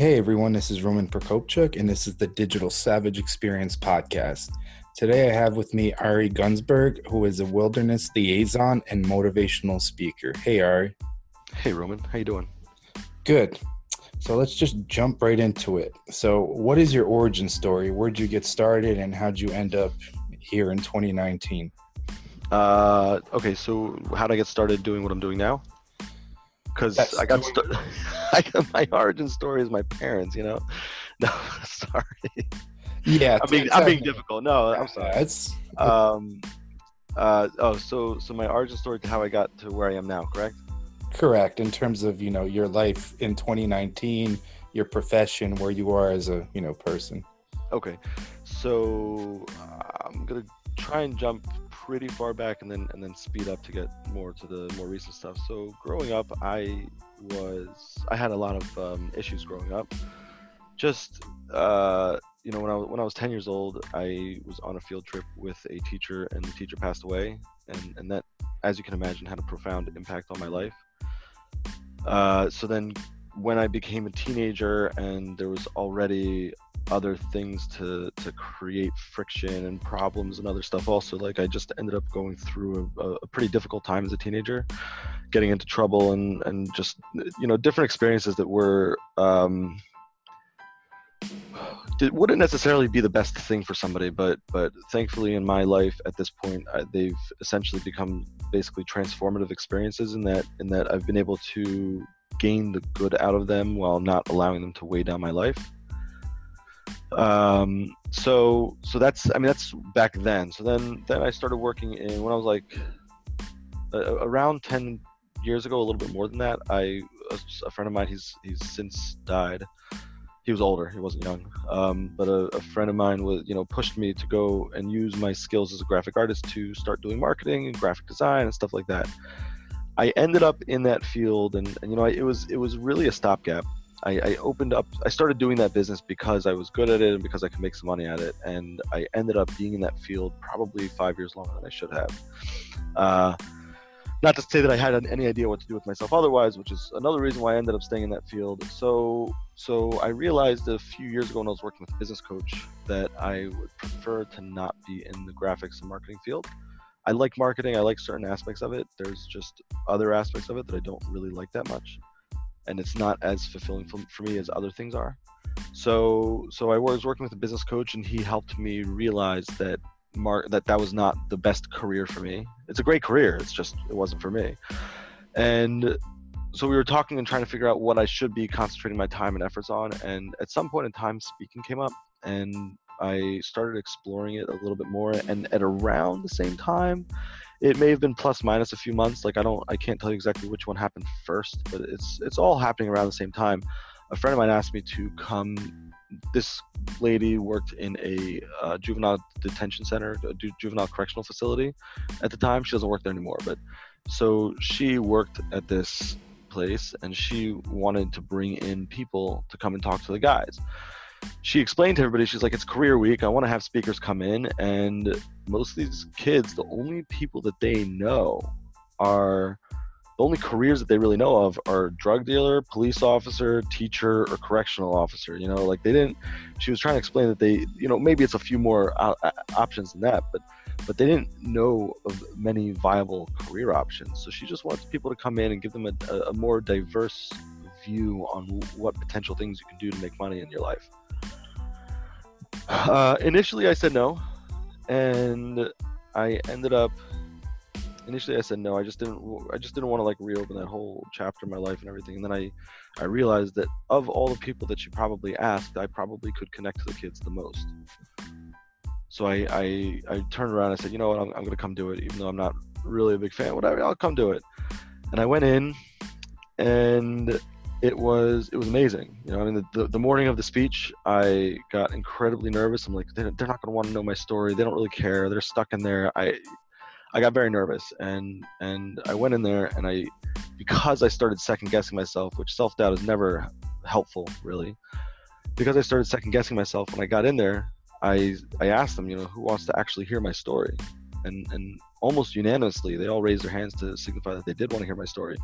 Hey everyone, this is Roman Prokopchuk, and this is the Digital Savage Experience podcast. Today I have with me Ari Gunzburg, who is a wilderness liaison and motivational speaker. Hey Ari. Hey Roman, how you doing? Good. So let's just jump right into it. So, what is your origin story? Where'd you get started, and how'd you end up here in 2019? Uh, okay, so how'd I get started doing what I'm doing now? Because I got I got my origin story is my parents. You know, no, sorry. Yeah, I'm being I'm being difficult. No, I'm sorry. It's Um, uh, oh, so so my origin story to how I got to where I am now, correct? correct in terms of you know your life in 2019, your profession, where you are as a you know person. Okay, so uh, I'm gonna try and jump pretty far back and then and then speed up to get more to the more recent stuff. So growing up, I was I had a lot of um, issues growing up. Just uh, you know, when I was, when I was 10 years old, I was on a field trip with a teacher, and the teacher passed away, and and that, as you can imagine, had a profound impact on my life. Uh, so then, when I became a teenager, and there was already other things to to create friction and problems and other stuff also. Like i just ended up going through a, a pretty difficult time as a teenager getting into trouble and and just you know different experiences that were um it wouldn't necessarily be the best thing for somebody but but thankfully in my life at this point I, they've essentially become basically transformative experiences in that in that i've been able to gain the good out of them while not allowing them to weigh down my life um so so that's i mean that's back then. So then then i started working in when i was like uh, around 10 years ago a little bit more than that i a, a friend of mine he's he's since died. He was older he wasn't young. Um, but a, a, friend of mine was you know pushed me to go and use my skills as a graphic artist to start doing marketing and graphic design and stuff like that. I ended up in that field and, and you know I, it was it was really a stopgap I, I, opened up i started doing that business because i was good at it and because i could make some money at it. And i ended up being in that field probably five years longer than i should have. Uh, not to say that i had any idea what to do with myself otherwise which is another reason why i ended up staying in that field. So so i realized a few years ago when i was working with a business coach that i would prefer to not be in the graphics and marketing field. I like marketing. I like certain aspects of it. There's just other aspects of it that i don't really like that much and it's not as fulfilling for, for me as other things are. So so I was working with a business coach and he helped me realize that mark that that was not the best career for me. It's a great career, it's just it wasn't for me. And so we were talking and trying to figure out what I should be concentrating my time and efforts on and at some point in time speaking came up and I started exploring it a little bit more and at around the same time it may have been plus minus a few months. Like i don't i can't tell you exactly which one happened first but it's it's all happening around the same time. A friend of mine asked me to come this lady worked in a uh, juvenile detention center a juvenile correctional facility at the time. She doesn't work there anymore but so she worked at this place and she wanted to bring in people to come and talk to the guys she explained to everybody, she's like, it's career week. I want to have speakers come in. And most of these kids, the only people that they know are the only careers that they really know of are drug dealer, police officer, teacher, or correctional officer. You know, like they didn't, she was trying to explain that they, you know, maybe it's a few more uh, uh, options than that, but but they didn't know of many viable career options. So she just wants people to come in and give them a, a more diverse view on what potential things you can do to make money in your life. Uh, initially, I said no, and I ended up. Initially, I said no. I just didn't. I just didn't want to like reopen that whole chapter of my life and everything. And then I, I realized that of all the people that she probably asked, I probably could connect to the kids the most. so I, I I turned around. and I said, you know what, I'm, I'm gonna come do it, even though I'm not really a big fan. Whatever, I'll come do it. And I went in, and it was it was amazing. You know, I mean, the, the, the morning of the speech, I got incredibly nervous. I'm like, they're, they're not gonna want to know my story. They don't really care. They're stuck in there. I I got very nervous, and and I went in there, and I because I started second guessing myself, which self doubt is never helpful, really. Because I started second guessing myself when I got in there, I I asked them, you know, who wants to actually hear my story, and and almost unanimously they all raised their hands to signify that they did want to hear my story.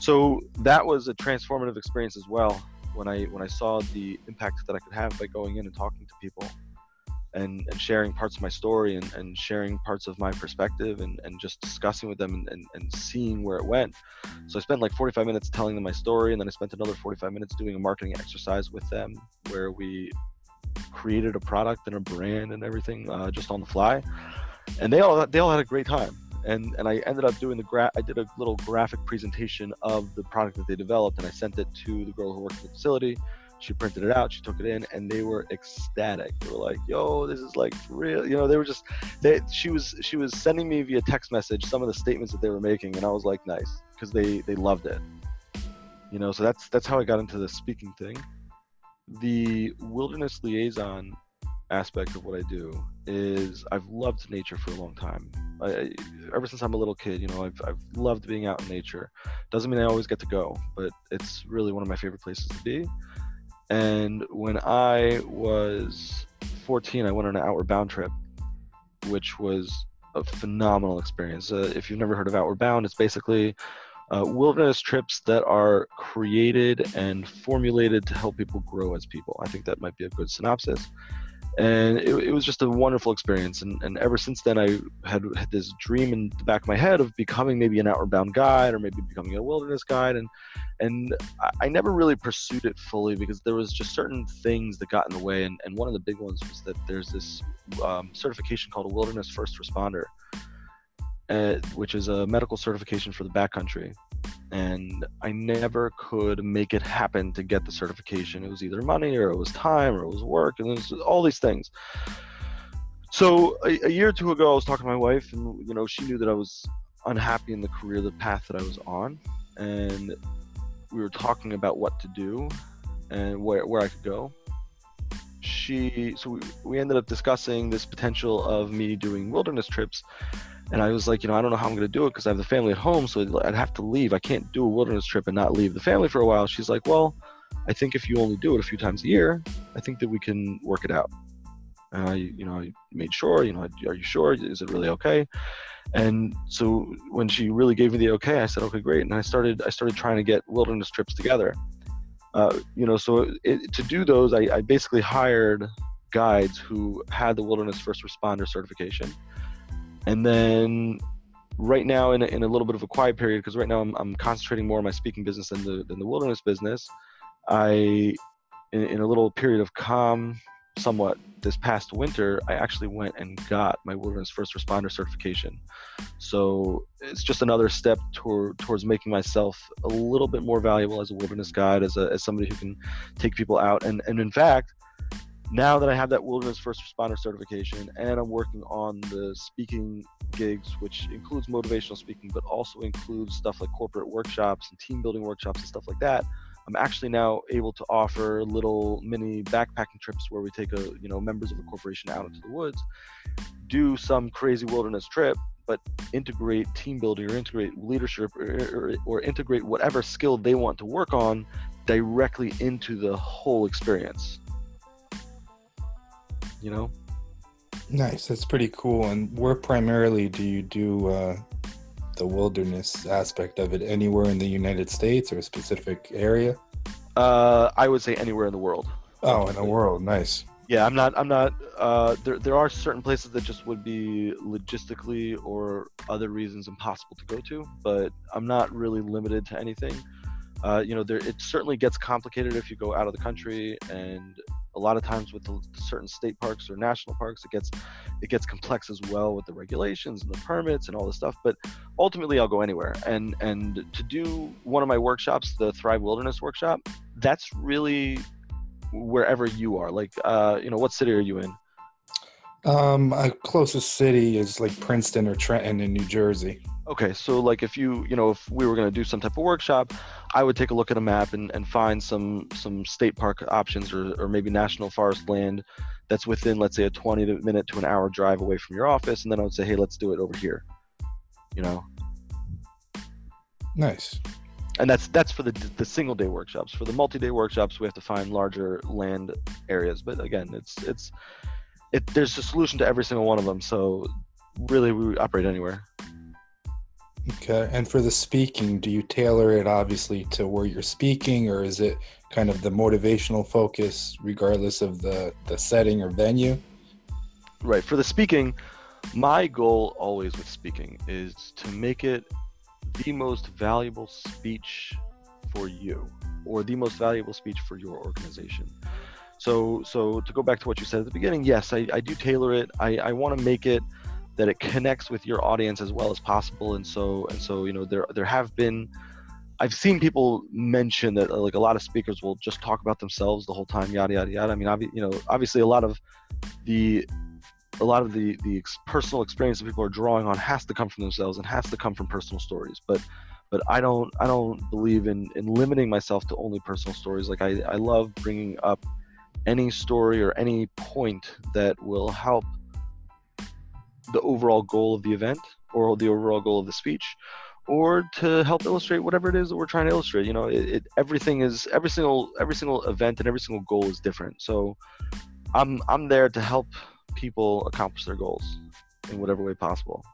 So that was a transformative experience as well when I when I saw the impact that I could have by going in and talking to people and, and sharing parts of my story and, and sharing parts of my perspective and, and just discussing with them and, and, and seeing where it went. So I spent like 45 minutes telling them my story and then I spent another 45 minutes doing a marketing exercise with them where we created a product and a brand and everything uh, just on the fly, and they all they all had a great time. And and I ended up doing the gra- I did a little graphic presentation of the product that they developed, and I sent it to the girl who worked at the facility. She printed it out, she took it in, and they were ecstatic. They were like, "Yo, this is like real." You know, they were just they. She was she was sending me via text message some of the statements that they were making, and I was like, "Nice," because they they loved it. You know, so that's that's how I got into the speaking thing the wilderness liaison aspect of what I do is I've loved nature for a long time. I, ever since I'm a little kid, you know, I've, I've loved being out in nature. Doesn't mean I always get to go, but it's really one of my favorite places to be. And when I was 14, I went on an outward bound trip, which was a phenomenal experience. Uh, if you've never heard of Outward Bound, it's basically uh, wilderness trips that are created and formulated to help people grow as people. I think that might be a good synopsis. And it, it was just a wonderful experience. And, and ever since then, I had, had this dream in the back of my head of becoming maybe an outward bound guide or maybe becoming a wilderness guide. And, and I, never really pursued it fully because there was just certain things that got in the way. And, and one of the big ones was that there's this um, certification called a wilderness first responder uh, which is a medical certification for the backcountry. And I never could make it happen to get the certification. It was either money or it was time or it was work and it was all these things. So a, a year or two ago, I was talking to my wife, and you know, she knew that I was unhappy in the career, the path that I was on, and we were talking about what to do and where where I could go. She so we, we ended up discussing this potential of me doing wilderness trips and I was like, you know, I don't know how I'm going to do it because I have the family at home, so I'd have to leave. I can't do a wilderness trip and not leave the family for a while. She's like, well, I think if you only do it a few times a year, I think that we can work it out. And I, you know, I made sure, you know, are you sure? Is it really okay? And so when she really gave me the okay, I said, okay, great. And I started, I started trying to get wilderness trips together. Uh, you know, so it, to do those, I, I basically hired guides who had the wilderness first responder certification and then right now in a, in a little bit of a quiet period because right now I'm, I'm concentrating more on my speaking business than the, than the wilderness business i in, in a little period of calm somewhat this past winter i actually went and got my wilderness first responder certification. So it's just another step toward, towards making myself a little bit more valuable as a wilderness guide as, a, as somebody who can take people out. And, and in fact now that I have that wilderness first responder certification and I'm working on the speaking gigs, which includes motivational speaking, but also includes stuff like corporate workshops and team building workshops and stuff like that. I'm actually now able to offer little mini backpacking trips where we take a you know members of a corporation out into the woods, do some crazy wilderness trip, but integrate team building or integrate leadership or, or, or integrate whatever skill they want to work on directly into the whole experience you know? Nice that's pretty cool. And where primarily do you do uh, the wilderness aspect of it? Anywhere in the united states or a specific area? Uh, i would say anywhere in the world. Oh in the world nice. Yeah i'm not i'm not uh, there, there are certain places that just would be logistically or other reasons impossible to go to but i'm not really limited to anything. Uh, you know there it certainly gets complicated if you go out of the country and a lot of times with the, certain state parks or national parks it gets it gets complex as well with the regulations and the permits and all this stuff but ultimately i'll go anywhere. And and to do one of my workshops the thrive wilderness workshop that's really wherever you are. Like uh you know what city are you in Um, my closest city is like Princeton or Trenton in New Jersey. Okay, so like if you you know if we were going to do some type of workshop, I would take a look at a map and, and find some some state park options or, or maybe national forest land that's within let's say a 20 minute to an hour drive away from your office, and then I would say hey let's do it over here, you know. Nice. And that's that's for the the single day workshops. For the multi day workshops, we have to find larger land areas. But again, it's it's it there's a solution to every single one of them. So really, we operate anywhere. Okay. And for the speaking, do you tailor it obviously to where you're speaking, or is it kind of the motivational focus, regardless of the, the setting or venue? Right. For the speaking, my goal always with speaking is to make it the most valuable speech for you or the most valuable speech for your organization. So, so to go back to what you said at the beginning, yes, I, I do tailor it. I, I want to make it that it connects with your audience as well as possible and so and so you know there there have been I've seen people mention that uh, like a lot of speakers will just talk about themselves the whole time, yada yada yada. I mean, obvi- you know, obviously a lot of the a lot of the the ex- personal experience that people are drawing on has to come from themselves and has to come from personal stories. But but I don't I don't believe in in limiting myself to only personal stories. Like I I love bringing up any story or any point that will help the overall goal of the event or the overall goal of the speech or to help illustrate whatever it is that we're trying to illustrate. You know it, it, everything is every single every single event and every single goal is different. So i'm i'm there to help people accomplish their goals in whatever way possible.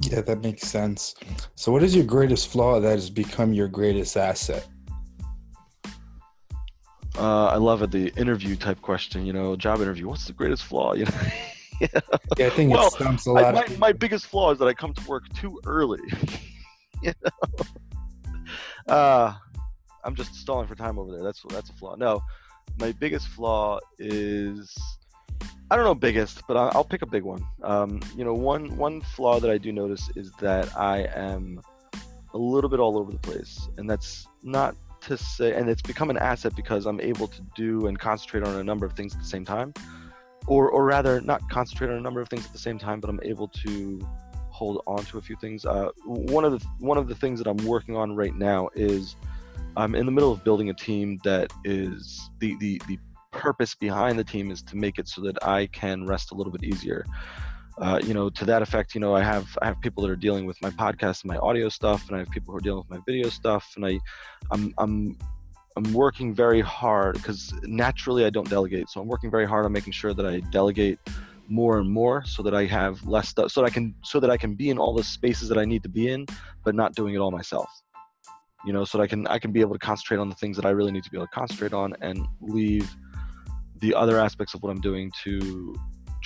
Yeah that makes sense. So what is your greatest flaw that has become your greatest asset uh, i love it the interview type question you know job interview what's the greatest flaw you know yeah. yeah, I think well, it stumps a lot. I, my, my biggest flaw is that I come to work too early. you know, uh, I'm just stalling for time over there. That's that's a flaw. No, my biggest flaw is I don't know biggest, but I'll, I'll pick a big one. Um, you know, one one flaw that I do notice is that I am a little bit all over the place, and that's not to say, and it's become an asset because I'm able to do and concentrate on a number of things at the same time. Or or rather not concentrate on a number of things at the same time but i'm able to hold on to a few things. Uh, one of the one of the things that i'm working on right now is i'm in the middle of building a team that is the the, the purpose behind the team is to make it so that i can rest a little bit easier uh, you know to that effect you know i have i have people that are dealing with my podcast and my audio stuff and i have people who are dealing with my video stuff and i i'm i'm I'm working very hard because naturally I don't delegate. So I'm working very hard on making sure that I delegate more and more so that I have less stuff so that I can so that I can be in all the spaces that I need to be in, but not doing it all myself. You know, so that I can I can be able to concentrate on the things that I really need to be able to concentrate on and leave the other aspects of what I'm doing to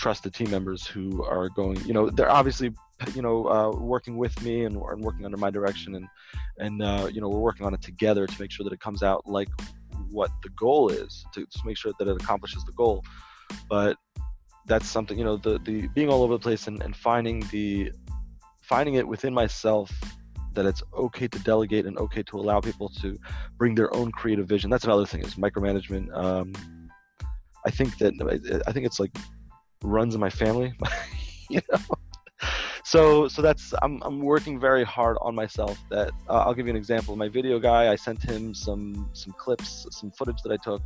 trusted team members who are going you know they're obviously you know uh, working with me and, and, working under my direction and and uh, you know we're working on it together to make sure that it comes out like what the goal is to, to make sure that it accomplishes the goal. But that's something you know the the being all over the place and, and finding the finding it within myself that it's okay to delegate and okay to allow people to bring their own creative vision. That's another thing is micromanagement. Um, i think that i think it's like runs in my family you know? So so that's I'm, I'm working very hard on myself that uh, i'll give you an example. My video guy i sent him some some clips some footage that i took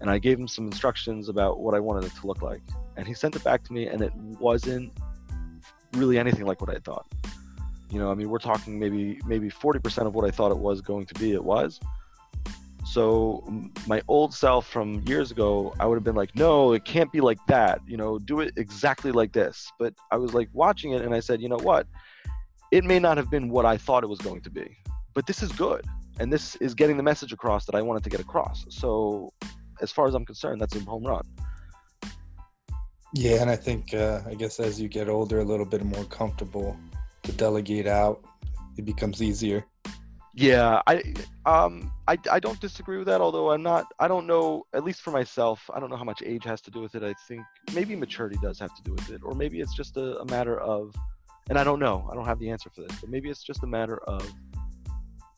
and i gave him some instructions about what i wanted it to look like. And he sent it back to me and it wasn't really anything like what i thought. You know i mean we're talking maybe maybe 40% of what i thought it was going to be it was so my old self from years ago, I would have been like, no, it can't be like that. You know, do it exactly like this. But I was like watching it and I said, you know what? It may not have been what I thought it was going to be, but this is good. And this is getting the message across that I wanted to get across. So as far as I'm concerned, that's a home run. Yeah, and I think uh, I guess as you get older, a little bit more comfortable to delegate out, it becomes easier. Yeah, I um I, I don't disagree with that. Although I'm not, I don't know. At least for myself, I don't know how much age has to do with it. I think maybe maturity does have to do with it, or maybe it's just a, a matter of, and I don't know. I don't have the answer for this, but maybe it's just a matter of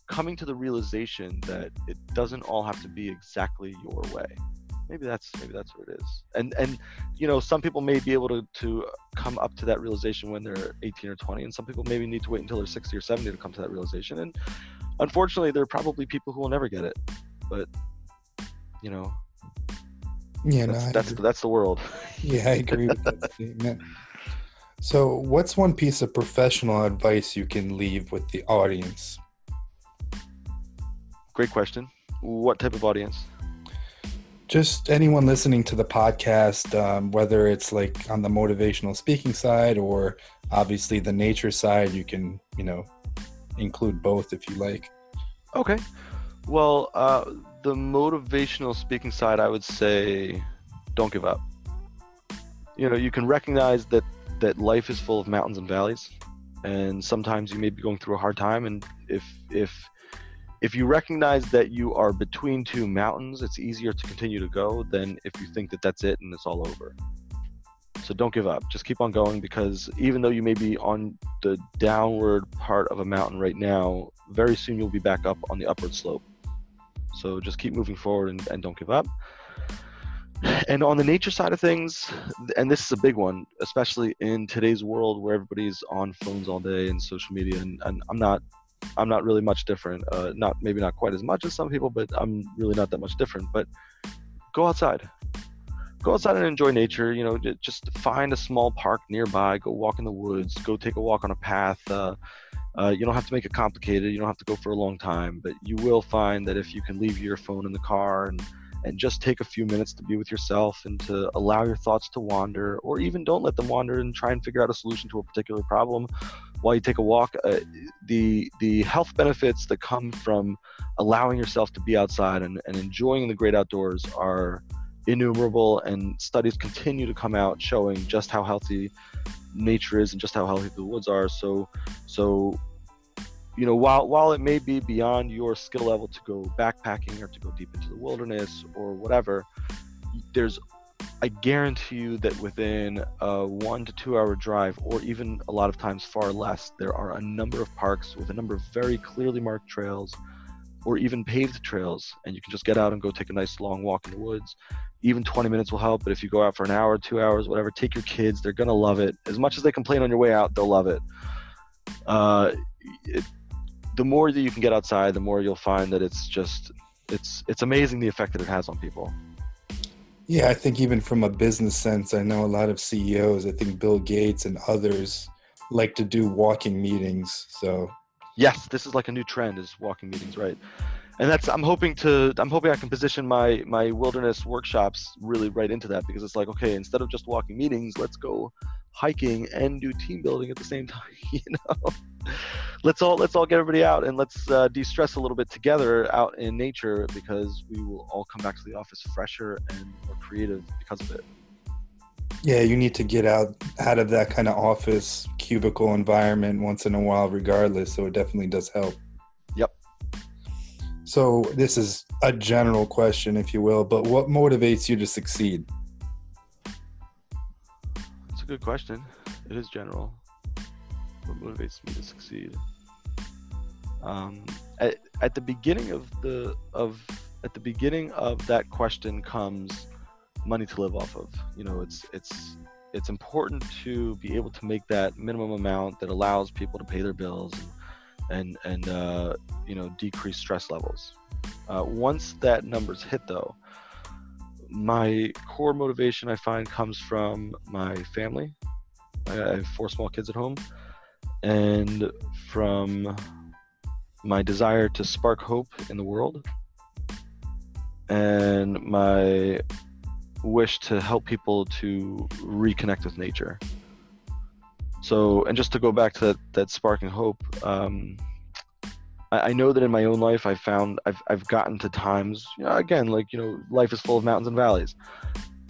coming to the realization that it doesn't all have to be exactly your way. maybe that's maybe that's what it is and and you know some people may be able to to come up to that realization when they're 18 or 20 and some people maybe need to wait until they're 60 or 70 to come to that realization and unfortunately there are probably people who will never get it but you know. Yeah, that's no, that's, that's the world. Yeah, I agree with that statement. So, what's one piece of professional advice you can leave with the audience? great question. What type of audience? Just anyone listening to the podcast, um, whether it's like on the motivational speaking side or obviously the nature side, you can, you know, include both if you like. Okay. Well, uh, the motivational speaking side, I would say, don't give up. You know, you can recognize that that life is full of mountains and valleys, and sometimes you may be going through a hard time. And if if if you recognize that you are between two mountains, it's easier to continue to go than if you think that that's it and it's all over. So don't give up. Just keep on going because even though you may be on the downward part of a mountain right now, very soon you'll be back up on the upward slope. So just keep moving forward and, and don't give up. And on the nature side of things, and this is a big one, especially in today's world where everybody's on phones all day and social media, and, and I'm not, I'm not really much different. Uh, not maybe not quite as much as some people, but I'm really not that much different. But go outside, go outside and enjoy nature. You know, just find a small park nearby. Go walk in the woods. Go take a walk on a path. Uh, uh, you don't have to make it complicated. You don't have to go for a long time, but you will find that if you can leave your phone in the car and and just take a few minutes to be with yourself and to allow your thoughts to wander, or even don't let them wander and try and figure out a solution to a particular problem while you take a walk. Uh, the the health benefits that come from allowing yourself to be outside and, and enjoying the great outdoors are innumerable, and studies continue to come out showing just how healthy nature is and just how healthy the woods are. So so you know while while it may be beyond your skill level to go backpacking or to go deep into the wilderness or whatever there's i guarantee you that within a one to two hour drive or even a lot of times far less there are a number of parks with a number of very clearly marked trails or even paved trails and you can just get out and go take a nice long walk in the woods even 20 minutes will help but if you go out for an hour two hours whatever take your kids they're to love it as much as they complain on your way out they'll love it uh, it, the more that you can get outside, the more you'll find that it's just it's it's amazing the effect that it has on people. Yeah, I think even from a business sense, I know a lot of CEOs, I think Bill Gates and others like to do walking meetings. So, Yes, this is like a new trend is walking meetings, right? And that's I'm hoping to I'm hoping I can position my my wilderness workshops really right into that because it's like okay, instead of just walking meetings, let's go hiking and do team building at the same time, you know. let's all let's all get everybody out and let's uh, de-stress a little bit together out in nature because we will all come back to the office fresher and more creative because of it. Yeah, you need to get out out of that kind of office cubicle environment once in a while regardless, so it definitely does help. Yep. So, this is a general question if you will, but what motivates you to succeed? It's a good question. It is general. What motivates me to succeed? Um, at, at the beginning of the of at the beginning of that question comes money to live off of. You know, it's it's it's important to be able to make that minimum amount that allows people to pay their bills and and, and uh, you know decrease stress levels. Uh, once that number's hit, though, my core motivation I find comes from my family. I I have four small kids at home, and from my desire to spark hope in the world, and my wish to help people to reconnect with nature. So, and just to go back to that, that sparking hope, um, I, I know that in my own life, I've found I've I've gotten to times, you know, again, like you know, life is full of mountains and valleys.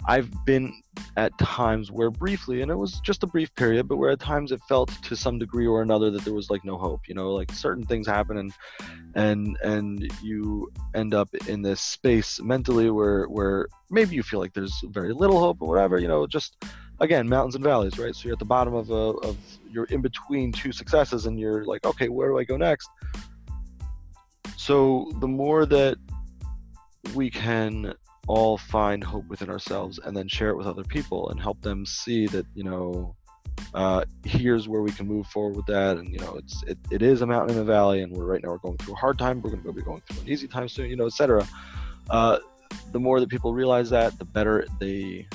I've been at times where briefly, and it was just a brief period, but where at times it felt to some degree or another that there was like no hope. You know, like certain things happen, and and and you end up in this space mentally where where maybe you feel like there's very little hope or whatever. You know, just again mountains and valleys, right? So you're at the bottom of a of you're in between two successes, and you're like, okay, where do I go next? So the more that we can all find hope within ourselves and then share it with other people and help them see that you know uh, here's where we can move forward with that. And you know it's it, it is a mountain in a valley and we're right now we're going through a hard time. We're going to be going through an easy time soon you know etc uh, the more that people realize that the better they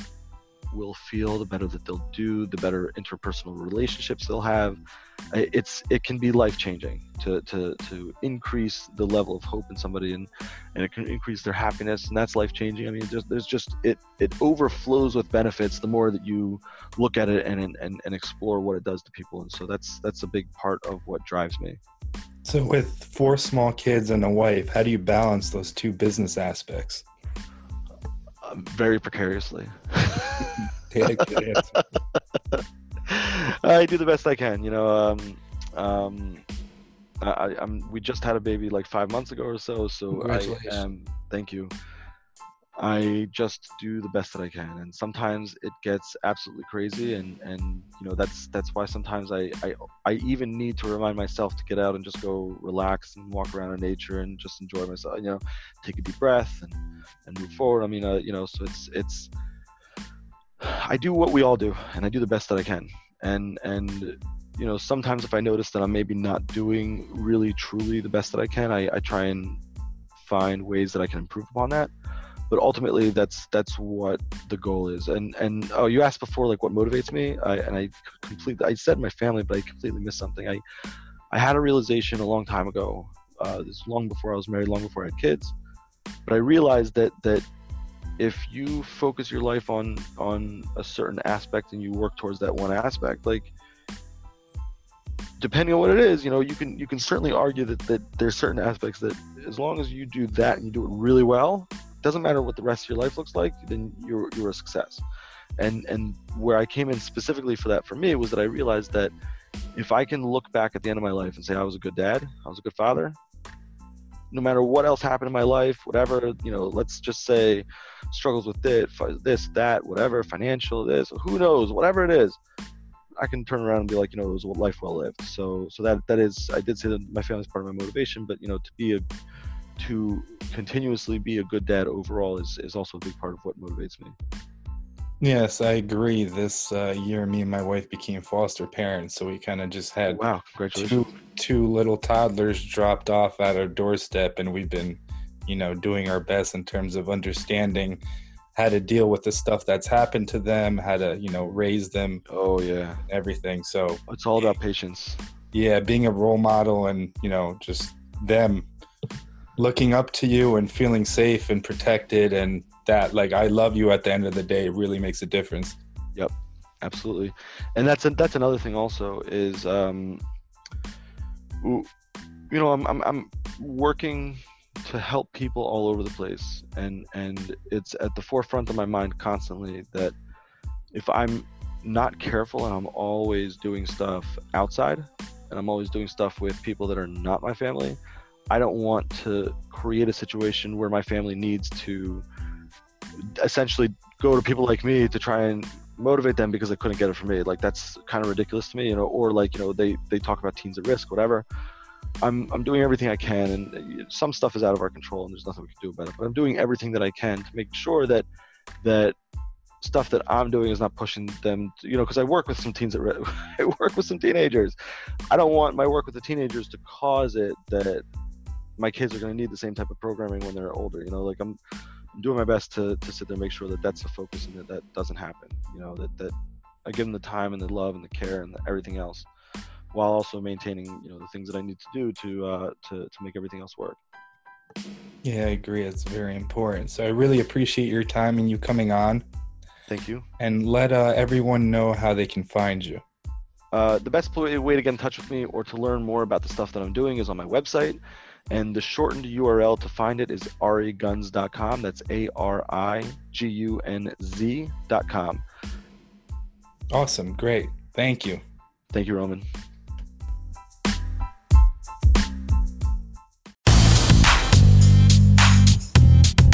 will feel the better that they'll do the better interpersonal relationships they'll have. It's it can be life changing to, to to increase the level of hope in somebody and and it can increase their happiness and that's life changing i mean there's just it it overflows with benefits the more that you look at it and, and and explore what it does to people and so that's that's a big part of what drives me. So with four small kids and a wife how do you balance those two business aspects very precariously I do the best I can. You know, um, um, I, am We just had a baby like five months ago or so. So I am. Thank you. I just do the best that I can, and sometimes it gets absolutely crazy, and and you know that's that's why sometimes I I I even need to remind myself to get out and just go relax and walk around in nature and just enjoy myself. You know, take a deep breath and and move forward. I mean, uh, you know, so it's it's I do what we all do, and I do the best that I can. And and you know, sometimes if I notice that I'm maybe not doing really truly the best that I can, I, I try and find ways that I can improve upon that. But ultimately, that's that's what the goal is. And and oh, you asked before like what motivates me, I, and I completely I said my family, but I completely missed something. I I had a realization a long time ago. Uh, this long before I was married, long before I had kids. But I realized that that if you focus your life on on a certain aspect and you work towards that one aspect like depending on what it is you know you can you can certainly argue that, that there's certain aspects that as long as you do that and you do it really well doesn't matter what the rest of your life looks like then you're you're a success and and where i came in specifically for that for me was that i realized that if i can look back at the end of my life and say i was a good dad i was a good father no matter what else happened in my life, whatever, you know, let's just say struggles with this, this, that, whatever, financial, this, who knows, whatever it is, I can turn around and be like, you know, it was a life well lived. So, so that that is, I did say that my family's part of my motivation, but you know, to be a, to continuously be a good dad overall is is also a big part of what motivates me. Yes, I agree. This uh, year, me and my wife became foster parents, so we kind of just had wow, two two little toddlers dropped off at our doorstep, and we've been, you know, doing our best in terms of understanding how to deal with the stuff that's happened to them, how to you know raise them. Oh yeah, everything. So it's all about patience. Yeah, being a role model, and you know, just them looking up to you and feeling safe and protected and that like I love you at the end of the day really makes a difference. Yep, absolutely, and that's a, that's another thing also is um, you know I'm, I'm I'm working to help people all over the place, and and it's at the forefront of my mind constantly that if I'm not careful and I'm always doing stuff outside and I'm always doing stuff with people that are not my family, I don't want to create a situation where my family needs to essentially go to people like me to try and motivate them because they couldn't get it from me. Like that's kind of ridiculous to me, you know. Or like you know they they talk about teens at risk, whatever. I'm I'm doing everything I can, and some stuff is out of our control, and there's nothing we can do about it. But I'm doing everything that I can to make sure that that stuff that I'm doing is not pushing them, to, you know, because I work with some teens at risk. I work with some teenagers. I don't want my work with the teenagers to cause it that my kids are going to need the same type of programming when they're older. You know, like I'm I'm doing my best to, to sit there and make sure that that's the focus and that that doesn't happen. You know, that, that I give them the time and the love and the care and the, everything else while also maintaining, you know, the things that I need to do to, uh, to, to make everything else work. Yeah, I agree. It's very important. So I really appreciate your time and you coming on. Thank you. And let uh, everyone know how they can find you. Uh, the best way to get in touch with me or to learn more about the stuff that I'm doing is on my website, and the shortened URL to find it is arigunz.com. That's A R I G U N Z.com. Awesome. Great. Thank you. Thank you, Roman.